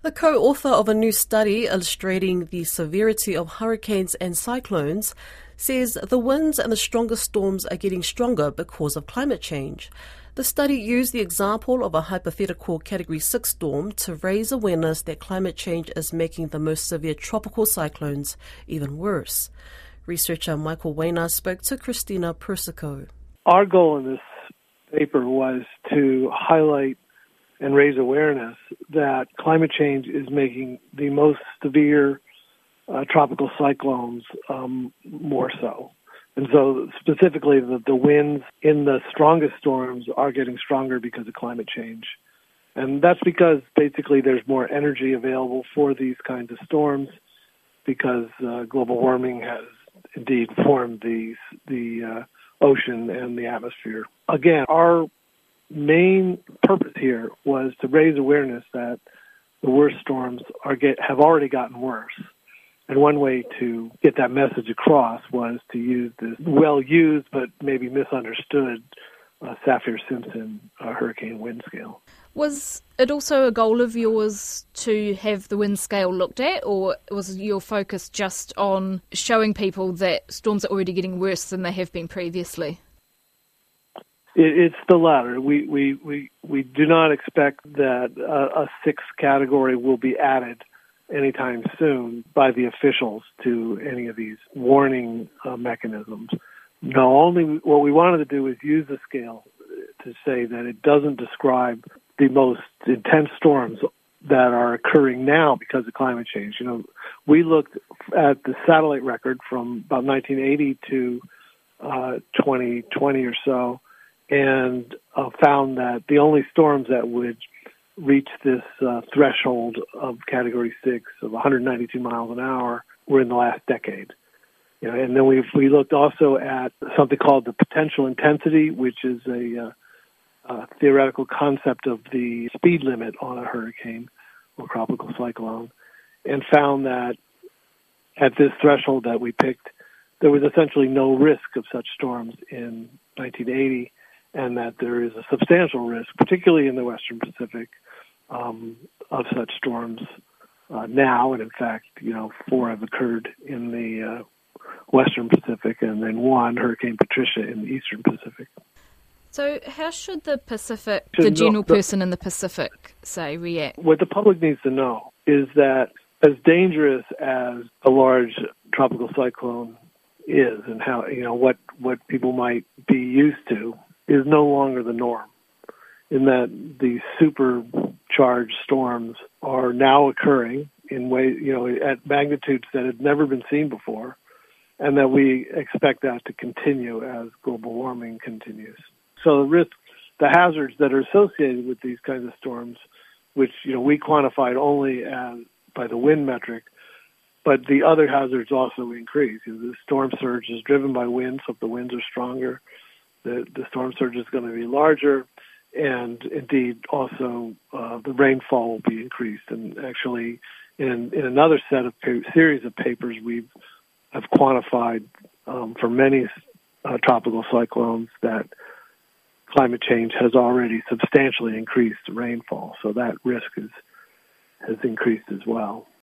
The co author of a new study illustrating the severity of hurricanes and cyclones says the winds and the strongest storms are getting stronger because of climate change. The study used the example of a hypothetical Category 6 storm to raise awareness that climate change is making the most severe tropical cyclones even worse. Researcher Michael Wehner spoke to Christina Persico. Our goal in this paper was to highlight and raise awareness that climate change is making the most severe uh, tropical cyclones um, more so. And so, specifically, the, the winds in the strongest storms are getting stronger because of climate change. And that's because basically there's more energy available for these kinds of storms because uh, global warming has indeed formed the, the uh, ocean and the atmosphere. Again, our main purpose here was to raise awareness that the worst storms are get, have already gotten worse. And one way to get that message across was to use this well used but maybe misunderstood uh, Saffir Simpson uh, hurricane wind scale. Was it also a goal of yours to have the wind scale looked at, or was your focus just on showing people that storms are already getting worse than they have been previously? It's the latter. We we we we do not expect that a, a sixth category will be added anytime soon by the officials to any of these warning uh, mechanisms. No, only what we wanted to do is use the scale to say that it doesn't describe the most intense storms that are occurring now because of climate change. You know, we looked at the satellite record from about 1980 to uh, 2020 or so, and uh, found that the only storms that would reach this uh, threshold of Category Six of 192 miles an hour were in the last decade. You know, and then we we looked also at something called the potential intensity, which is a, uh, a theoretical concept of the speed limit on a hurricane or tropical cyclone, and found that at this threshold that we picked, there was essentially no risk of such storms in 1980 and that there is a substantial risk, particularly in the Western Pacific, um, of such storms uh, now. And in fact, you know, four have occurred in the uh, Western Pacific, and then one, Hurricane Patricia, in the Eastern Pacific. So, how should the Pacific, the general person in the Pacific, say, react? What the public needs to know is that as dangerous as a large tropical cyclone is, and how you know what what people might be used to is no longer the norm. In that these supercharged storms are now occurring in ways, you know, at magnitudes that had never been seen before, and that we expect that to continue as global warming continues. So the risks, the hazards that are associated with these kinds of storms, which you know we quantified only as by the wind metric, but the other hazards also increase. You know, the storm surge is driven by wind, so if the winds are stronger, the, the storm surge is going to be larger, and indeed also uh, the rainfall will be increased. And actually, in, in another set of pa- series of papers, we've have quantified um, for many uh, tropical cyclones that climate change has already substantially increased rainfall, so that risk is, has increased as well.